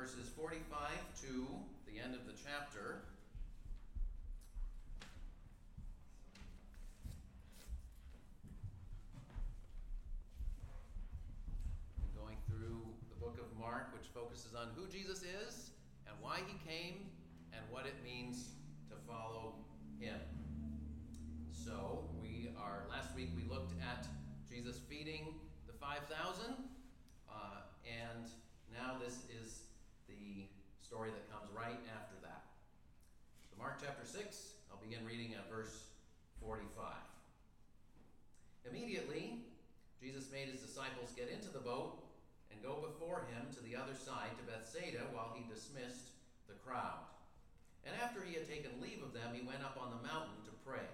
verses 45 to the end of the chapter. Going through the book of Mark, which focuses on who Jesus is and why he came and what it means to follow him. So, we are, last week we looked at Jesus feeding the 5,000, uh, and now this is the story that comes right after that. So, Mark chapter 6, I'll begin reading at verse 45. Immediately, Jesus made his disciples get into the boat and go before him to the other side to Bethsaida while he dismissed the crowd. And after he had taken leave of them, he went up on the mountain to pray.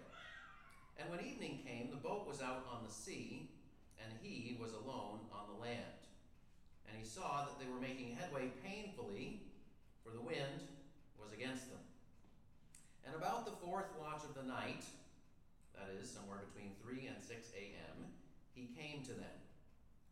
And when evening came, the boat was out on the sea, and he was alone on the land. And he saw that they were making headway painfully, for the wind was against them. And about the fourth watch of the night, that is, somewhere between 3 and 6 a.m., he came to them,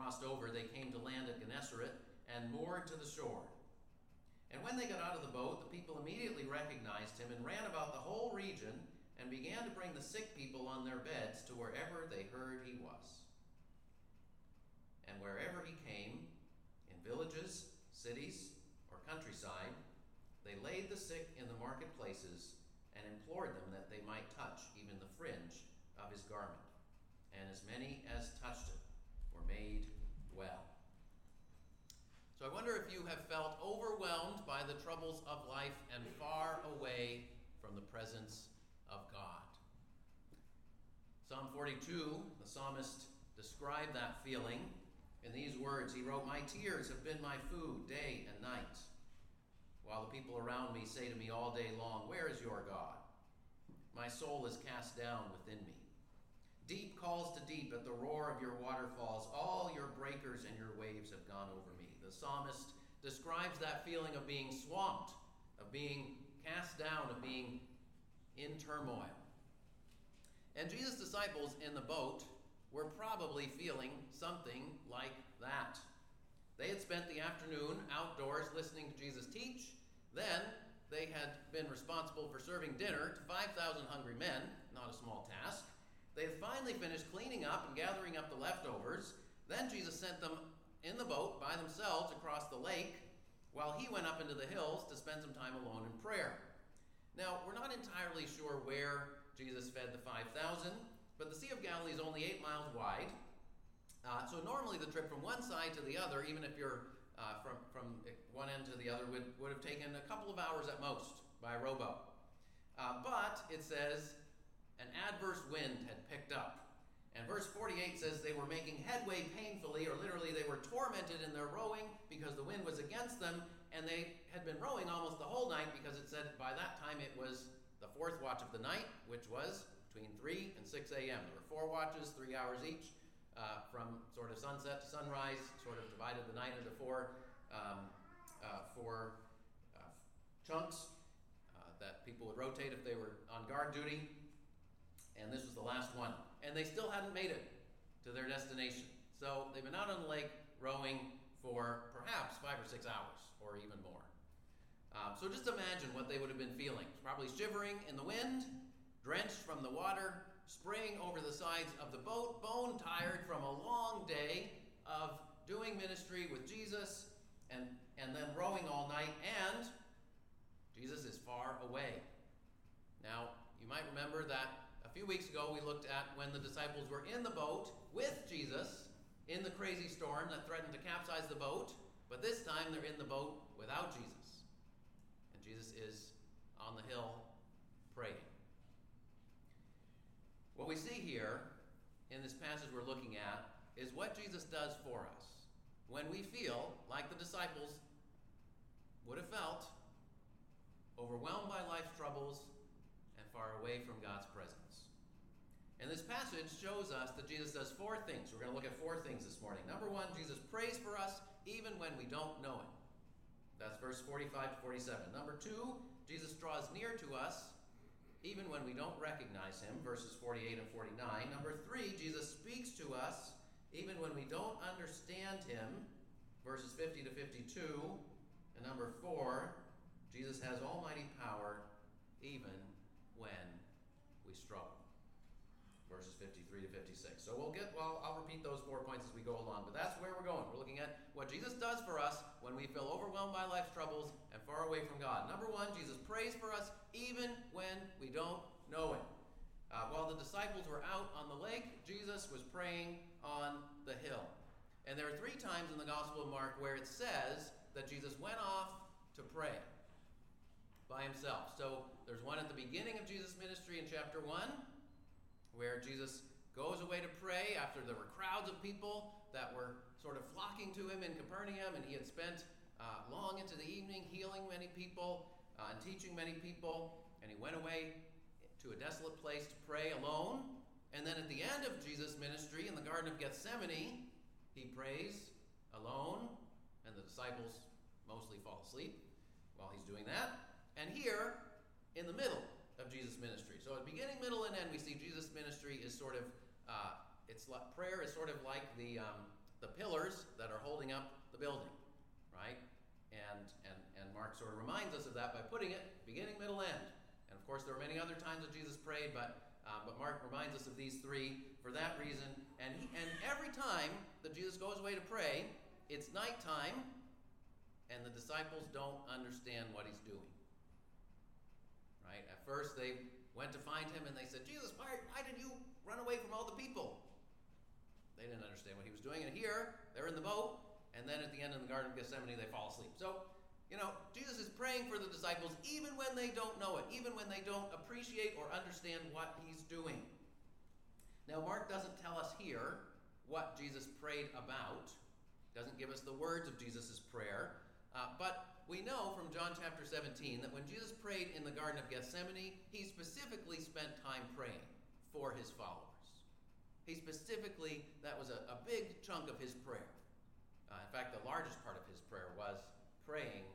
Crossed over, they came to land at Gennesaret and moored to the shore. And when they got out of the boat, the people immediately recognized him and ran about the whole region and began to bring the sick people on their beds to wherever they heard he was. And wherever he came, in villages, cities, or countryside, they laid the sick in the marketplaces and implored them that they might touch even the fringe of his garment. And as many as touched it made well. So I wonder if you have felt overwhelmed by the troubles of life and far away from the presence of God. Psalm 42, the psalmist described that feeling in these words. He wrote, My tears have been my food day and night, while the people around me say to me all day long, Where is your God? My soul is cast down within me. Deep calls to deep at the roar of your waterfalls. All your breakers and your waves have gone over me. The psalmist describes that feeling of being swamped, of being cast down, of being in turmoil. And Jesus' disciples in the boat were probably feeling something like that. They had spent the afternoon outdoors listening to Jesus teach. Then they had been responsible for serving dinner to 5,000 hungry men, not a small task. They had finally finished cleaning up and gathering up the leftovers. Then Jesus sent them in the boat by themselves across the lake while he went up into the hills to spend some time alone in prayer. Now, we're not entirely sure where Jesus fed the 5,000, but the Sea of Galilee is only eight miles wide. Uh, so normally the trip from one side to the other, even if you're uh, from, from one end to the other, would, would have taken a couple of hours at most by rowboat. Uh, but it says an adverse wind had picked up. And verse 48 says they were making headway painfully, or literally they were tormented in their rowing because the wind was against them, and they had been rowing almost the whole night because it said by that time it was the fourth watch of the night, which was between 3 and 6 a.m. There were four watches, three hours each, uh, from sort of sunset to sunrise, sort of divided the night into four, um, uh, four uh, chunks uh, that people would rotate if they were on guard duty and this was the last one. And they still hadn't made it to their destination. So they've been out on the lake rowing for perhaps five or six hours, or even more. Um, so just imagine what they would have been feeling. Probably shivering in the wind, drenched from the water, spraying over the sides of the boat, bone tired from a long day of doing ministry with Jesus, and, and then rowing all night, and Jesus is far away. Now, you might remember that a few weeks ago, we looked at when the disciples were in the boat with Jesus in the crazy storm that threatened to capsize the boat, but this time they're in the boat without Jesus. And Jesus is on the hill praying. What we see here in this passage we're looking at is what Jesus does for us when we feel like the disciples would have felt overwhelmed by life's troubles and far away from God's presence. And this passage shows us that Jesus does four things. We're going to look at four things this morning. Number one, Jesus prays for us even when we don't know it. That's verse 45 to 47. Number two, Jesus draws near to us even when we don't recognize him, verses 48 and 49. Number three, Jesus speaks to us even when we don't understand him, verses 50 to 52. And number four, Jesus has almighty power even when we struggle. Verses 53 to 56. So we'll get, well, I'll repeat those four points as we go along, but that's where we're going. We're looking at what Jesus does for us when we feel overwhelmed by life's troubles and far away from God. Number one, Jesus prays for us even when we don't know Him. Uh, while the disciples were out on the lake, Jesus was praying on the hill. And there are three times in the Gospel of Mark where it says that Jesus went off to pray by himself. So there's one at the beginning of Jesus' ministry in chapter 1 where Jesus goes away to pray after there were crowds of people that were sort of flocking to him in Capernaum, and he had spent uh, long into the evening healing many people uh, and teaching many people, and he went away to a desolate place to pray alone. And then at the end of Jesus' ministry in the Garden of Gethsemane, he prays alone, and the disciples mostly fall asleep while he's doing that. And here, in the middle of Jesus' ministry. So at beginning, middle, and end, we see Jesus' ministry is sort of, uh, it's like, prayer is sort of like the, um, the pillars that are holding up the building, right? And, and, and Mark sort of reminds us of that by putting it beginning, middle, end. And of course, there are many other times that Jesus prayed, but, uh, but Mark reminds us of these three for that reason. And, he, and every time that Jesus goes away to pray, it's nighttime, and the disciples don't understand what he's doing. Right? At first, they went to find him and they said, Jesus, why, why did you run away from all the people? They didn't understand what he was doing. And here, they're in the boat, and then at the end of the Garden of Gethsemane, they fall asleep. So, you know, Jesus is praying for the disciples even when they don't know it, even when they don't appreciate or understand what he's doing. Now, Mark doesn't tell us here what Jesus prayed about, doesn't give us the words of Jesus' prayer, uh, but we know from John chapter 17 that when Jesus prayed in the Garden of Gethsemane, he specifically spent time praying for his followers. He specifically, that was a, a big chunk of his prayer. Uh, in fact, the largest part of his prayer was praying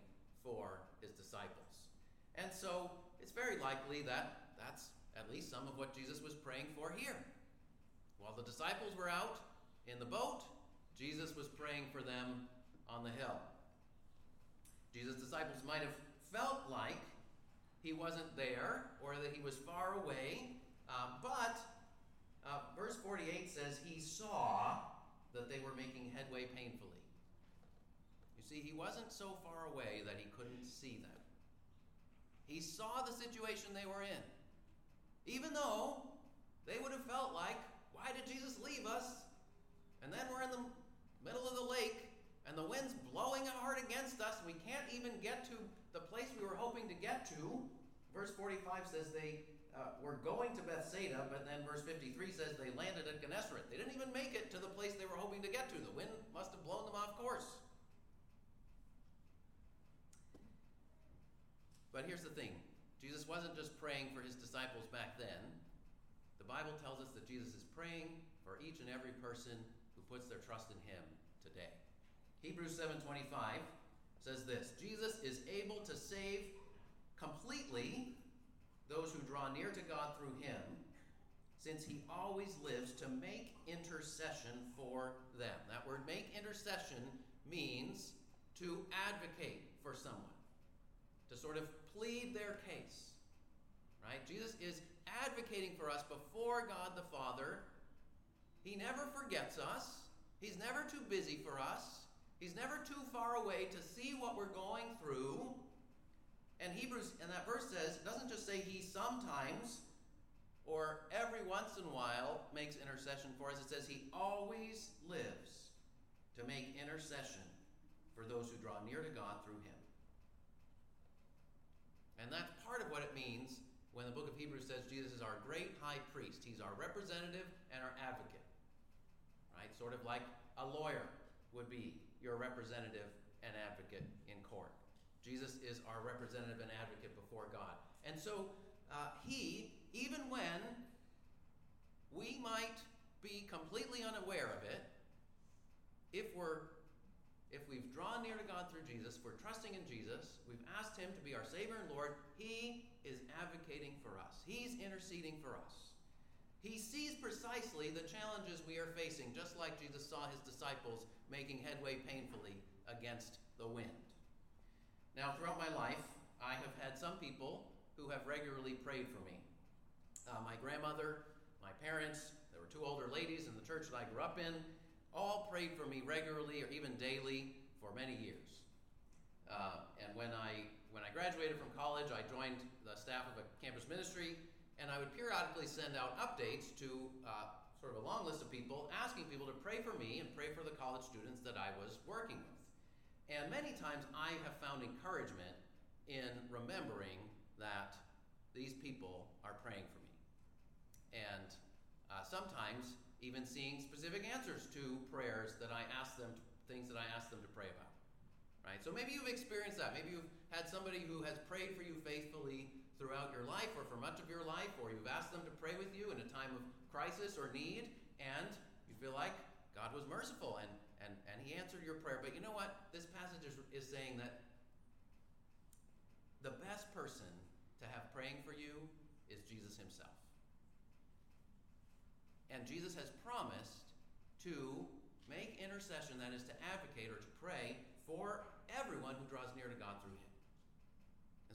for his disciples. And so it's very likely that that's at least some of what Jesus was praying for here. While the disciples were out in the boat, Jesus was praying for them on the hill. Jesus' disciples might have felt like he wasn't there or that he was far away, uh, but uh, verse 48 says he saw that they were making headway painfully. You see, he wasn't so far away that he couldn't see them. He saw the situation they were in. Even though they would have felt like, why did Jesus leave us? And then we're in the middle of the lake and the wind's blowing hard against us, we can't even get to the place we were hoping to get to. Verse 45 says they uh, were going to Bethsaida, but then verse 53 says they landed at Gennesaret. They didn't even make it to the place they were hoping to get to. The wind must have blown them off course. But here's the thing Jesus wasn't just praying for his disciples back then. The Bible tells us that Jesus is praying for each and every person who puts their trust in him today. Hebrews 7:25 says this, Jesus is able to save completely those who draw near to God through him, since he always lives to make intercession for them. That word make intercession means to advocate for someone, to sort of plead their case. Right? Jesus is advocating for us before God the Father. He never forgets us. He's never too busy for us. He's never too far away to see what we're going through. And Hebrews, and that verse says, it doesn't just say he sometimes or every once in a while makes intercession for us. It says he always lives to make intercession for those who draw near to God through him. And that's part of what it means when the book of Hebrews says Jesus is our great high priest. He's our representative and our advocate. Right? Sort of like a lawyer would be your representative and advocate in court. Jesus is our representative and advocate before God. And so uh, he, even when we might be completely unaware of it, if we're if we've drawn near to God through Jesus, we're trusting in Jesus, we've asked Him to be our Savior and Lord, He is advocating for us. He's interceding for us. He sees precisely the challenges we are facing, just like Jesus saw His disciples making headway painfully against the wind. Now, throughout my life, I have had some people who have regularly prayed for me. Uh, my grandmother, my parents, there were two older ladies in the church that I grew up in, all prayed for me regularly or even daily for many years. Uh, and when I when I graduated from college, I joined the staff of a campus ministry, and I would periodically send out updates to uh, sort of a long list of people, asking people to pray for me and pray for the college students that I was working with. And many times I have found encouragement in remembering that these people are praying for me. And uh, sometimes even seeing specific answers to prayers that I ask them, to, things that I ask them to pray about. Right? So maybe you've experienced that. Maybe you've had somebody who has prayed for you faithfully throughout your life or for much of your life, or you've asked them to pray with you in a time of crisis or need, and you feel like God was merciful and, and, and He answered your prayer. But you know what? This passage is, is saying that the best person to have praying for you is Jesus Himself. And Jesus has promised to make intercession, that is, to advocate or to pray for everyone who draws near to God through him.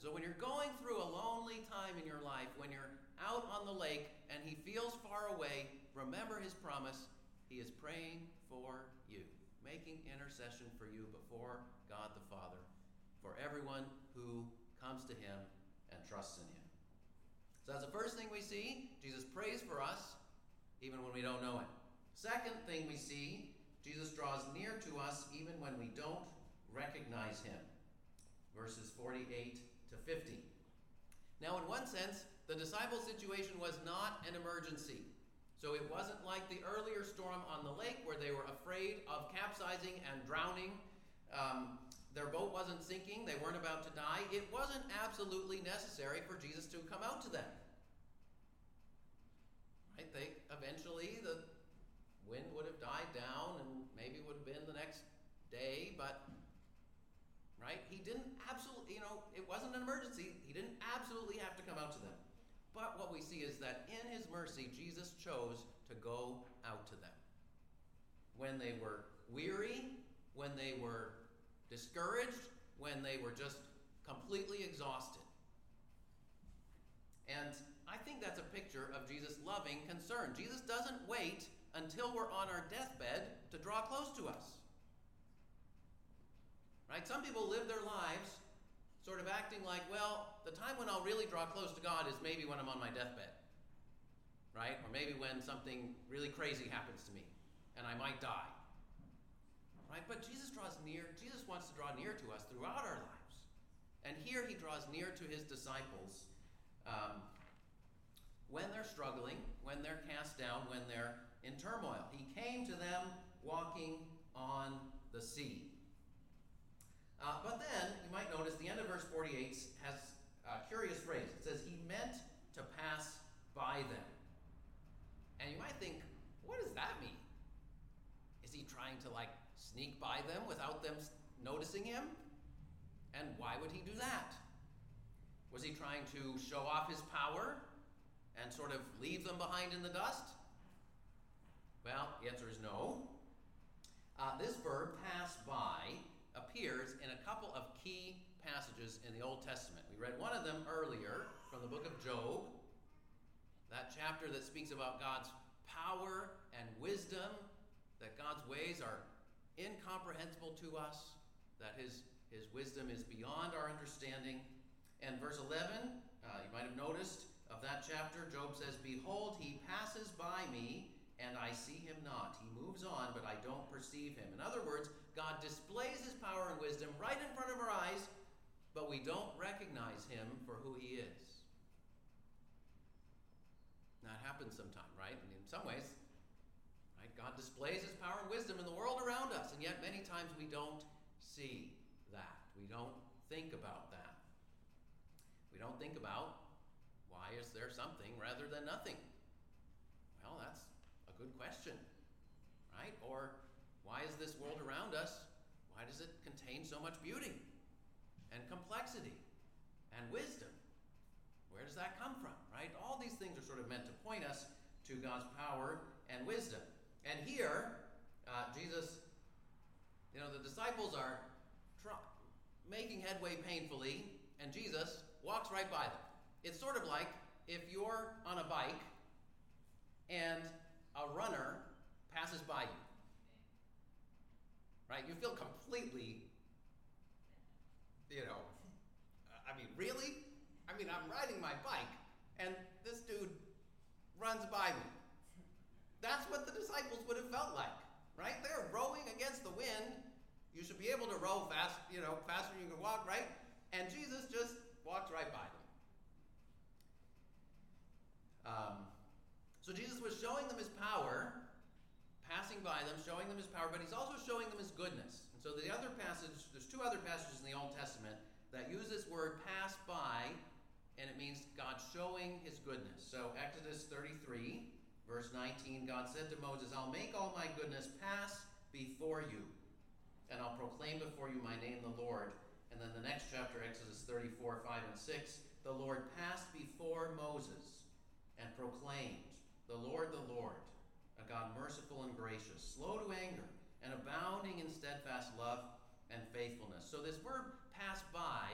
And so when you're going through a lonely time in your life, when you're out on the lake and he feels far away, remember his promise. He is praying for you, making intercession for you before God the Father, for everyone who comes to him and trusts in him. So that's the first thing we see. Jesus prays for us even when we don't know it. Second thing we see, Jesus draws near to us even when we don't recognize him. Verses 48 to 50. Now, in one sense, the disciples' situation was not an emergency. So it wasn't like the earlier storm on the lake where they were afraid of capsizing and drowning. Um, their boat wasn't sinking, they weren't about to die. It wasn't absolutely necessary for Jesus to come out to them. Right? They eventually the wind would have died down and maybe would have been the next day, but right? He didn't absolutely, you know, it wasn't an emergency. He didn't absolutely have to come out to them. But what we see is that in his mercy, Jesus chose to go out to them. When they were weary, when they were discouraged, when they were just completely exhausted. And I think that's a picture of Jesus' loving concern. Jesus doesn't wait until we're on our deathbed to draw close to us. Right? Some people live their lives sort of acting like, well, the time when I'll really draw close to God is maybe when I'm on my deathbed. Right? Or maybe when something really crazy happens to me and I might die. Right? But Jesus draws near, Jesus wants to draw near to us throughout our lives. And here he draws near to his disciples um, when they're struggling, when they're cast down, when they're in turmoil. He came to them walking on the sea. Uh, but then, you might notice the end of verse 48 has a curious phrase. It says, He meant to pass by them. And you might think, what does that mean? Is he trying to like sneak by them without them noticing him? And why would he do that? Was he trying to show off his power? and sort of leave them behind in the dust? Well, the answer is no. Uh, this verb, pass by, appears in a couple of key passages in the Old Testament. We read one of them earlier from the book of Job, that chapter that speaks about God's power and wisdom, that God's ways are incomprehensible to us, that his, his wisdom is beyond our understanding. And verse 11, uh, you might have noticed, of that chapter, Job says, Behold, he passes by me, and I see him not. He moves on, but I don't perceive him. In other words, God displays his power and wisdom right in front of our eyes, but we don't recognize him for who he is. That happens sometime, right? And in some ways, right, God displays his power and wisdom in the world around us, and yet many times we don't see that. We don't think about that. We don't think about why is there something rather than nothing? Good question, right? Or why is this world around us? Why does it contain so much beauty and complexity and wisdom? Where does that come from, right? All these things are sort of meant to point us to God's power and wisdom. And here, uh, Jesus, you know, the disciples are tr- making headway painfully, and Jesus walks right by them. It's sort of like if you're on a bike and a runner passes by you. Right? You feel completely, you know, I mean, really? I mean, I'm riding my bike and this dude runs by me. That's what the disciples would have felt like, right? They're rowing against the wind. You should be able to row fast, you know, faster than you can walk, right? And Jesus just walked right by them. Um, so Jesus was showing them his power, passing by them, showing them his power, but he's also showing them his goodness. And so the other passage, there's two other passages in the Old Testament that use this word pass by, and it means God showing his goodness. So Exodus 33, verse 19, God said to Moses, I'll make all my goodness pass before you, and I'll proclaim before you my name, the Lord. And then the next chapter, Exodus 34, 5 and 6, the Lord passed before Moses and proclaimed, The Lord, the Lord, a God merciful and gracious, slow to anger, and abounding in steadfast love and faithfulness. So this verb pass by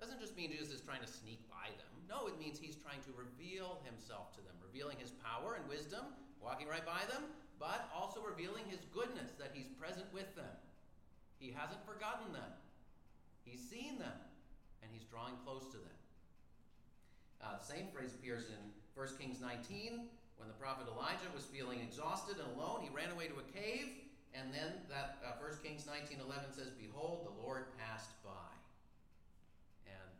doesn't just mean Jesus is trying to sneak by them. No, it means he's trying to reveal himself to them, revealing his power and wisdom, walking right by them, but also revealing his goodness, that he's present with them. He hasn't forgotten them. He's seen them, and he's drawing close to them. Uh, the same phrase appears in 1 Kings 19 when the prophet Elijah was feeling exhausted and alone. He ran away to a cave, and then that uh, 1 Kings 19:11 says, "Behold, the Lord passed by." And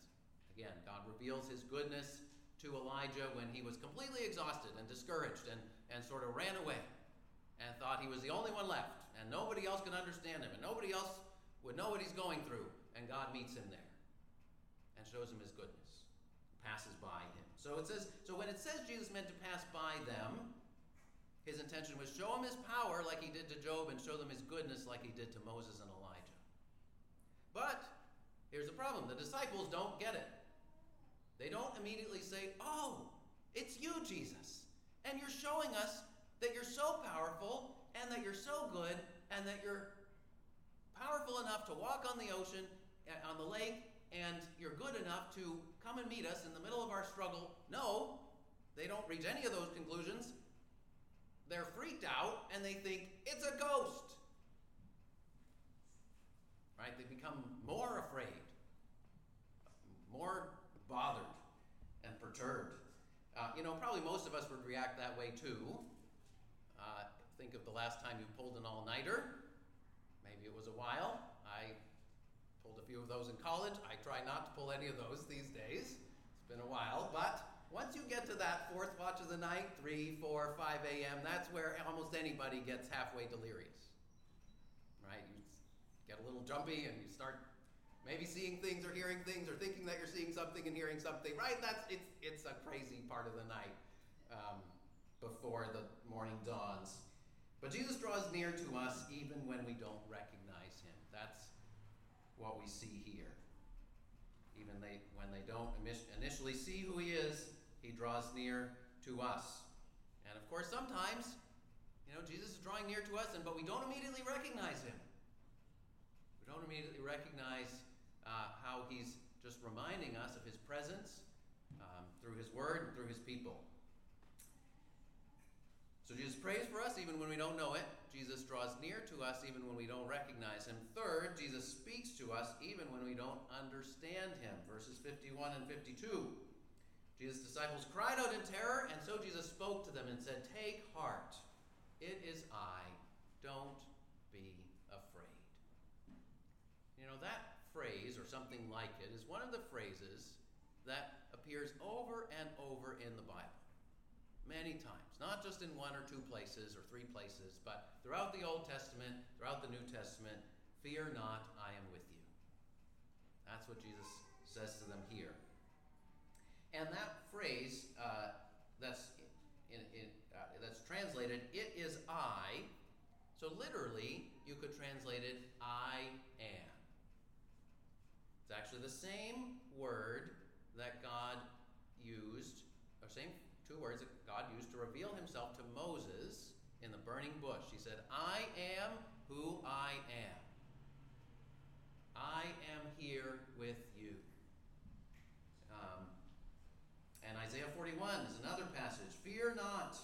again, God reveals His goodness to Elijah when he was completely exhausted and discouraged and, and sort of ran away and thought he was the only one left and nobody else could understand him and nobody else would know what he's going through and God meets him there and shows him his goodness, passes by him. So it says, so when it says Jesus meant to pass by them, his intention was show him his power like he did to Job and show them his goodness like he did to Moses and Elijah. But here's the problem the disciples don't get it. They don't immediately say, Oh, it's you, Jesus. And you're showing us that you're so powerful and that you're so good and that you're powerful enough to walk on the ocean eh, on the lake and you're good enough to come and meet us in the middle of our struggle. No, they don't reach any of those conclusions. They're freaked out and they think it's a ghost. Right? They become more afraid, more bothered, and perturbed. Uh, you know, probably most of us would react that way too. Uh, think of the last time you pulled an all nighter. Maybe it was a while. Pulled a few of those in college. I try not to pull any of those these days. It's been a while. But once you get to that fourth watch of the night, 3, 4, 5 a.m., that's where almost anybody gets halfway delirious. Right? You get a little jumpy and you start maybe seeing things or hearing things or thinking that you're seeing something and hearing something. Right? That's it's it's a crazy part of the night um, before the morning dawns. But Jesus draws near to us even when we don't recognize what we see here. Even they, when they don't initially see who he is, he draws near to us. And of course, sometimes, you know, Jesus is drawing near to us, and but we don't immediately recognize him. We don't immediately recognize uh, how he's just reminding us of his presence um, through his word and through his people. So Jesus prays for us even when we don't know it. Jesus draws near to us even when we don't recognize him. Third, Jesus speaks to us even when we don't understand him. Verses 51 and 52. Jesus' disciples cried out in terror, and so Jesus spoke to them and said, Take heart, it is I. Don't be afraid. You know, that phrase, or something like it, is one of the phrases that appears over and over in the Bible. Many times, not just in one or two places or three places, but throughout the Old Testament, throughout the New Testament, fear not, I am with you. That's what Jesus says to them here. And that phrase uh, that's in, in, uh, that's translated, "It is I." So literally, you could translate it, "I am." It's actually the same word that God used, or same two words God used to reveal Himself to Moses in the burning bush. He said, "I am who I am." I am here with you. Um, and Isaiah 41 is another passage. Fear not,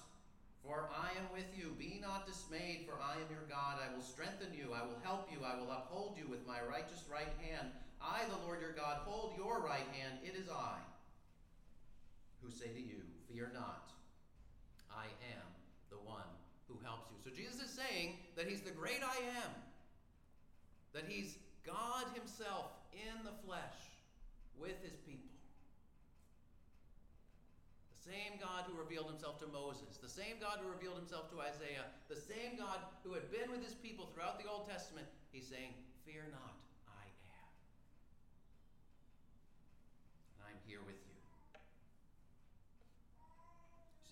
for I am with you. Be not dismayed, for I am your God. I will strengthen you. I will help you. I will uphold you with my righteous right hand. I, the Lord your God, hold your right hand. It is I who say to you, Fear not. I am the one who helps you. So Jesus is saying that he's the great I am, that he's God himself in the flesh with his people. The same God who revealed himself to Moses, the same God who revealed himself to Isaiah, the same God who had been with his people throughout the Old Testament, he's saying, Fear not, I am. And I'm here with you.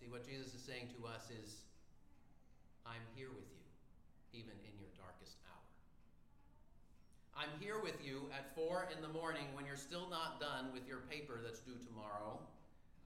See, what Jesus is saying to us is, I'm here with you, even in your darkest hour. I'm here with you at 4 in the morning when you're still not done with your paper that's due tomorrow.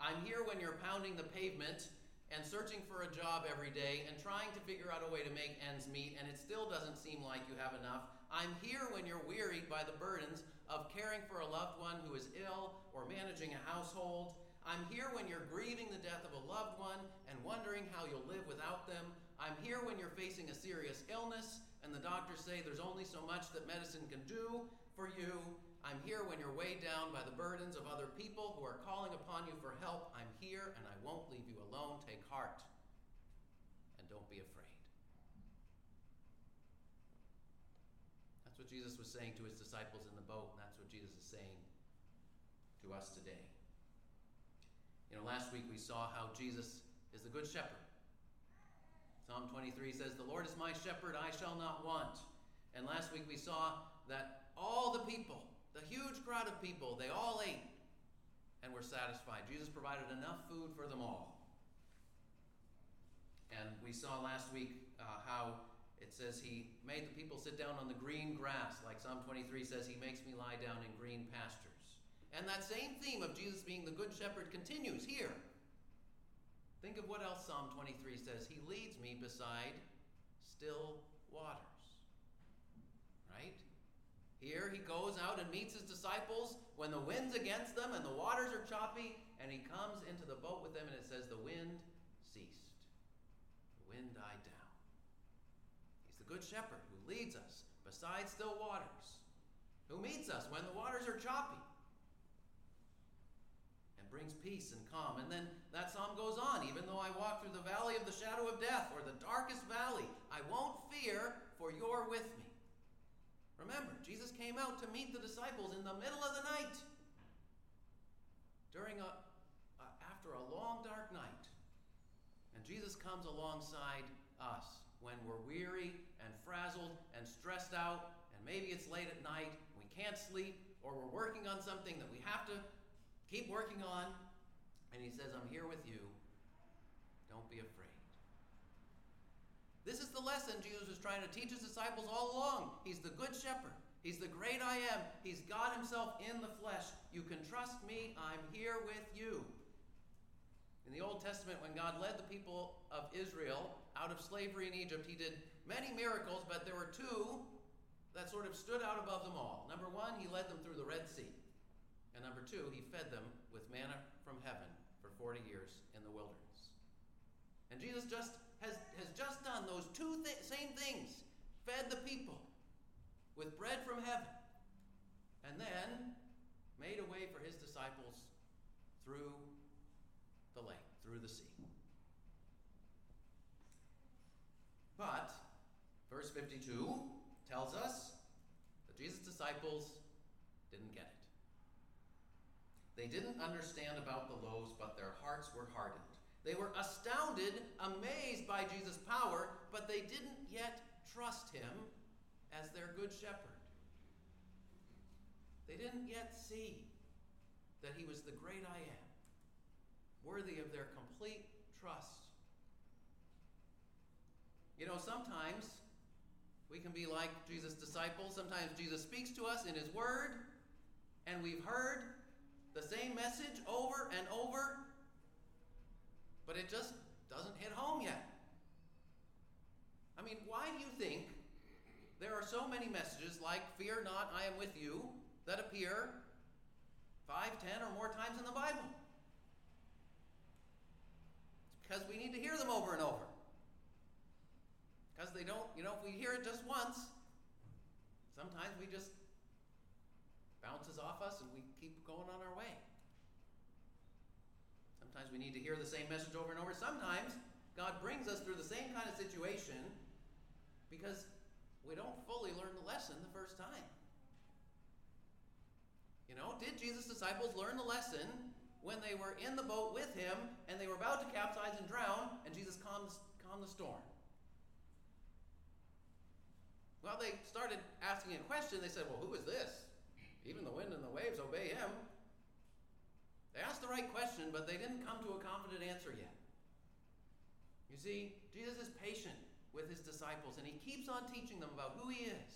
I'm here when you're pounding the pavement and searching for a job every day and trying to figure out a way to make ends meet, and it still doesn't seem like you have enough. I'm here when you're wearied by the burdens of caring for a loved one who is ill or managing a household. I'm here when you're grieving the death of a loved one and wondering how you'll live without them. I'm here when you're facing a serious illness and the doctors say there's only so much that medicine can do for you. I'm here when you're weighed down by the burdens of other people who are calling upon you for help. I'm here and I won't leave you alone. Take heart and don't be afraid. That's what Jesus was saying to his disciples in the boat, and that's what Jesus is saying to us today. You know, last week we saw how Jesus is the Good Shepherd. Psalm 23 says, The Lord is my shepherd, I shall not want. And last week we saw that all the people the huge crowd of people, they all ate and were satisfied. Jesus provided enough food for them all. And we saw last week uh, how it says he made the people sit down on the green grass, like Psalm 23 says, He makes me lie down in green pastures. And that same theme of Jesus being the good shepherd continues here. Think of what else Psalm 23 says. He leads me beside still waters. Right? Here he goes out and meets his disciples when the wind's against them and the waters are choppy, and he comes into the boat with them, and it says the wind ceased. The wind died down. He's the good shepherd who leads us beside still waters, who meets us when the waters are choppy and brings peace and calm. And then that psalm goes on even though I walk through the valley of the shadow of death or the darkest valley, I won't fear, for you're with me. Remember, Jesus came out to meet the disciples in the middle of the night during a, a, after a long dark night. And Jesus comes alongside us when we're weary and frazzled and stressed out and maybe it's late at night, we can't sleep or we're working on something that we have to keep working on. And he says, "I'm here with you. Don't be afraid." This is the lesson Jesus was trying to teach his disciples all along. He's the good shepherd. He's the great I am. He's God himself in the flesh. You can trust me. I'm here with you. In the Old Testament, when God led the people of Israel out of slavery in Egypt, he did many miracles, but there were two that sort of stood out above them all. Number one, he led them through the Red Sea. And number two, he fed them with manna from heaven 40 years in the wilderness. And Jesus just has, has just done those two th- same things fed the people with bread from heaven, and then made a way for his disciples through the lake, through the sea. But, verse 52 tells us that Jesus' disciples. They didn't understand about the loaves, but their hearts were hardened. They were astounded, amazed by Jesus' power, but they didn't yet trust him as their good shepherd. They didn't yet see that he was the great I am, worthy of their complete trust. You know, sometimes we can be like Jesus' disciples. Sometimes Jesus speaks to us in his word, and we've heard the same message over and over, but it just doesn't hit home yet. I mean, why do you think there are so many messages like, Fear not, I am with you, that appear five, ten, or more times in the Bible? It's because we need to hear them over and over. Because they don't, you know, if we hear it just once, sometimes we just bounces off us and we keep going on our way. Sometimes we need to hear the same message over and over. Sometimes God brings us through the same kind of situation because we don't fully learn the lesson the first time. You know, did Jesus' disciples learn the lesson when they were in the boat with him and they were about to capsize and drown and Jesus calmed, calmed the storm? Well, they started asking a question. They said, Well, who is this? Even the wind and the waves obey him. They asked the right question, but they didn't come to a confident answer yet. You see, Jesus is patient with his disciples, and he keeps on teaching them about who he is.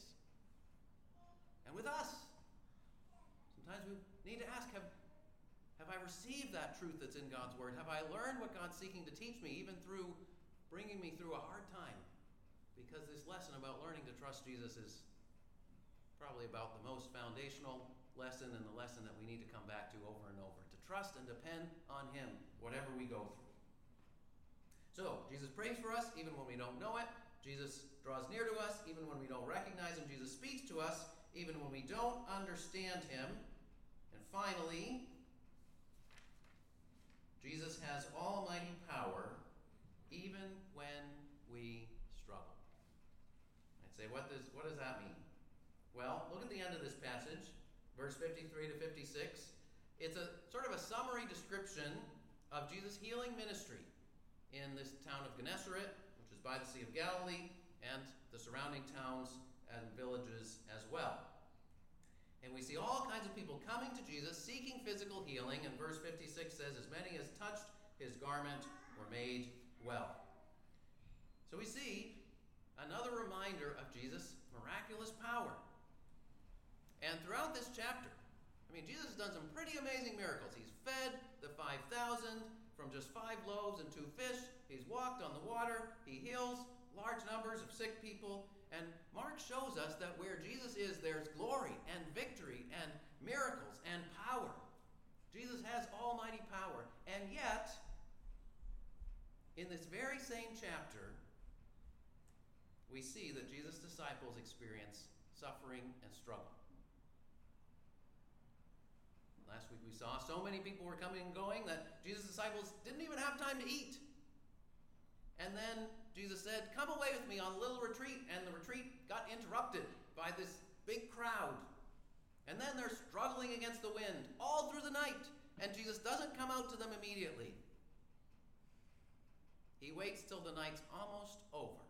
And with us, sometimes we need to ask have, have I received that truth that's in God's Word? Have I learned what God's seeking to teach me, even through bringing me through a hard time? Because this lesson about learning to trust Jesus is probably about the most foundational lesson and the lesson that we need to come back to over and over to trust and depend on Him, whatever we go through. So, Jesus prays for us even when we don't know it. Jesus draws near to us even when we don't recognize Him. Jesus speaks to us even when we don't understand Him. And finally, Jesus has almighty power even when we struggle. I'd say, what does, what does that mean? Well, look at the end of this passage, verse 53 to 56. It's a sort of a summary description of Jesus' healing ministry in this town of Gennesaret, which is by the Sea of Galilee, and the surrounding towns and villages as well. And we see all kinds of people coming to Jesus seeking physical healing, and verse 56 says, As many as touched his garment were made well. So we see another reminder of Jesus' miraculous power. And throughout this chapter, I mean, Jesus has done some pretty amazing miracles. He's fed the 5,000, from just five loaves and two fish. He's walked on the water. He heals large numbers of sick people. And Mark shows us that where Jesus is, there's glory and victory and miracles and power. Jesus has almighty power. And yet, in this very same chapter, we see that Jesus' disciples experience suffering and struggle. Last week we saw so many people were coming and going that Jesus' disciples didn't even have time to eat. And then Jesus said, Come away with me on a little retreat. And the retreat got interrupted by this big crowd. And then they're struggling against the wind all through the night. And Jesus doesn't come out to them immediately. He waits till the night's almost over.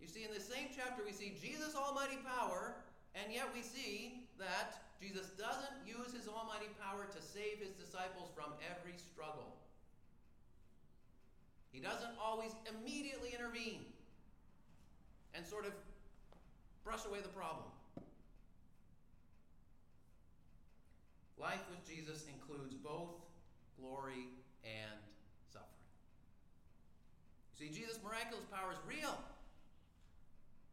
You see, in this same chapter, we see Jesus' almighty power and yet we see that Jesus doesn't use his almighty power to save his disciples from every struggle. He doesn't always immediately intervene and sort of brush away the problem. Life with Jesus includes both glory and suffering. You see, Jesus' miraculous power is real.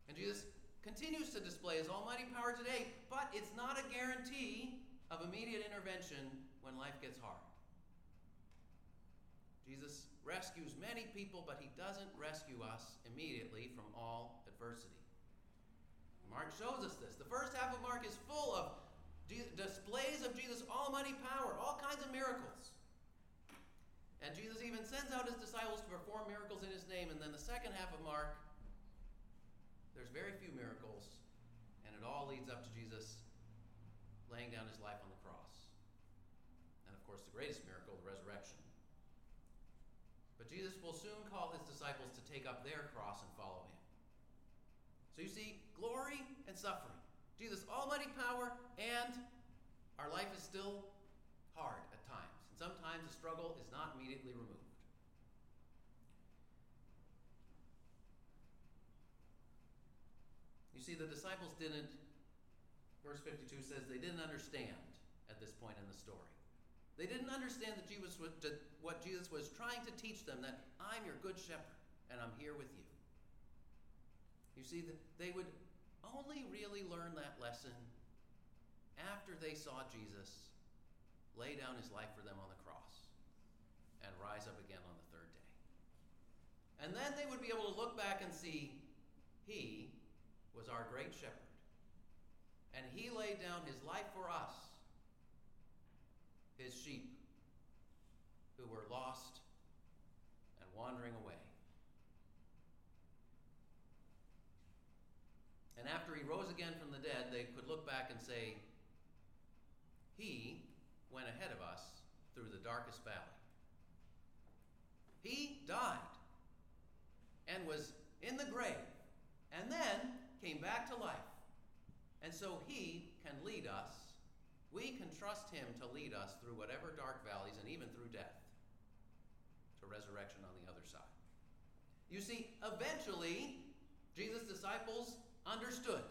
And Jesus display his almighty power today, but it's not a guarantee of immediate intervention when life gets hard. Jesus rescues many people, but he doesn't rescue us immediately from all adversity. Mark shows us this. The first half of Mark is full of displays of Jesus' almighty power, all kinds of miracles. And Jesus even sends out his disciples to perform miracles in his name. And then the second half of Mark there's very few miracles, all leads up to Jesus laying down his life on the cross. And of course, the greatest miracle, the resurrection. But Jesus will soon call his disciples to take up their cross and follow him. So you see, glory and suffering. Jesus' almighty power, and our life is still hard at times. And sometimes the struggle is not immediately removed. See, the disciples didn't, verse 52 says, they didn't understand at this point in the story. They didn't understand that Jesus was, what Jesus was trying to teach them that I'm your good shepherd and I'm here with you. You see, that they would only really learn that lesson after they saw Jesus lay down his life for them on the cross and rise up again on the third day. And then they would be able to look back and see he was our great shepherd. And he laid down his life for us his sheep who were lost and wandering away. And after he rose again from the dead, they could look back and say, He went ahead of us through the darkest valley. He died and was in the grave and then came back to life. And so he can lead us we can trust Him to lead us through whatever dark valleys and even through death to resurrection on the other side. You see, eventually, Jesus' disciples understood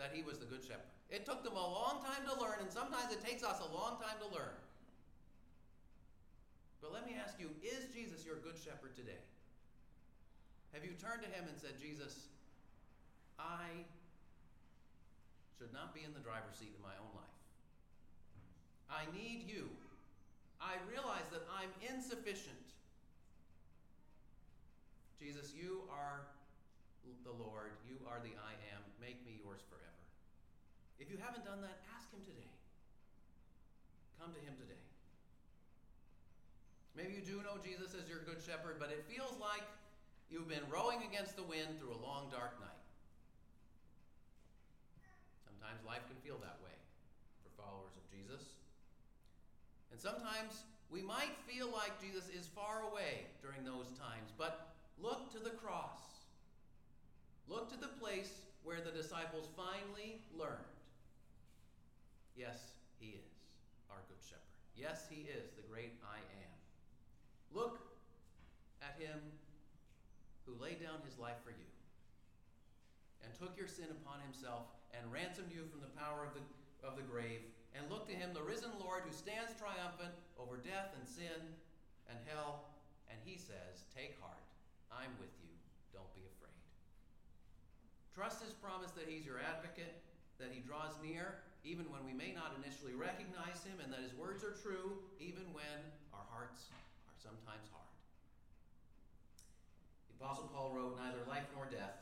that He was the Good Shepherd. It took them a long time to learn, and sometimes it takes us a long time to learn. But let me ask you is Jesus your Good Shepherd today? Have you turned to Him and said, Jesus, I should not be in the driver's seat in my own life. I need you. I realize that I'm insufficient. Jesus, you are the Lord. You are the I am. Make me yours forever. If you haven't done that, ask Him today. Come to Him today. Maybe you do know Jesus as your good shepherd, but it feels like you've been rowing against the wind through a long, dark night. Sometimes life can feel that way for followers of Jesus. And sometimes we might feel like Jesus is far away during those times, but look to the cross. Look to the place where the disciples finally learned yes, he is our good shepherd. Yes, he is the great I am. Look at him who laid down his life for you and took your sin upon himself and ransomed you from the power of the, of the grave, and look to him, the risen Lord, who stands triumphant over death and sin and hell, and he says, Take heart, I'm with you, don't be afraid. Trust his promise that he's your advocate, that he draws near, even when we may not initially recognize him, and that his words are true, even when our hearts are sometimes hard. The Apostle Paul wrote, Neither life nor death,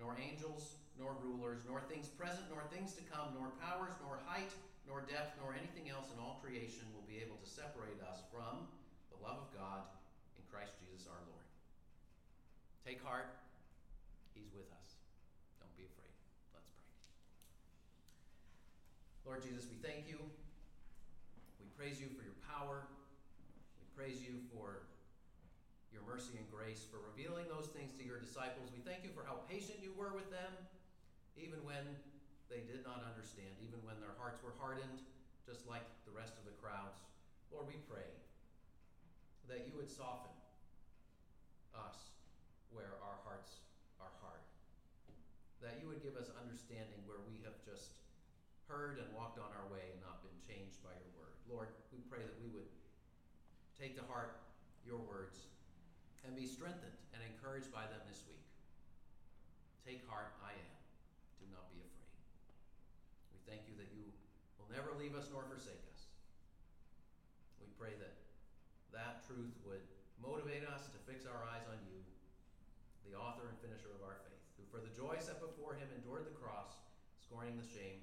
nor angels, nor rulers, nor things present, nor things to come, nor powers, nor height, nor depth, nor anything else in all creation will be able to separate us from the love of God in Christ Jesus our Lord. Take heart, He's with us. Don't be afraid. Let's pray. Lord Jesus, we thank you. We praise you for your power. We praise you for your mercy and grace, for revealing those things to your disciples. We thank you for how patient you were with them even when they did not understand, even when their hearts were hardened, just like the rest of the crowds. Lord, we pray that you would soften us where our hearts are hard, that you would give us understanding where we have just heard and walked on our way and not been changed by your word. Lord, we pray that we would take to heart your words and be strengthened and encouraged by them this week. Take heart, I am thank you that you will never leave us nor forsake us. We pray that that truth would motivate us to fix our eyes on you, the author and finisher of our faith, who for the joy set before him endured the cross, scorning the shame,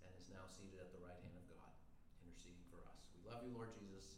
and is now seated at the right hand of God, interceding for us. We love you, Lord Jesus.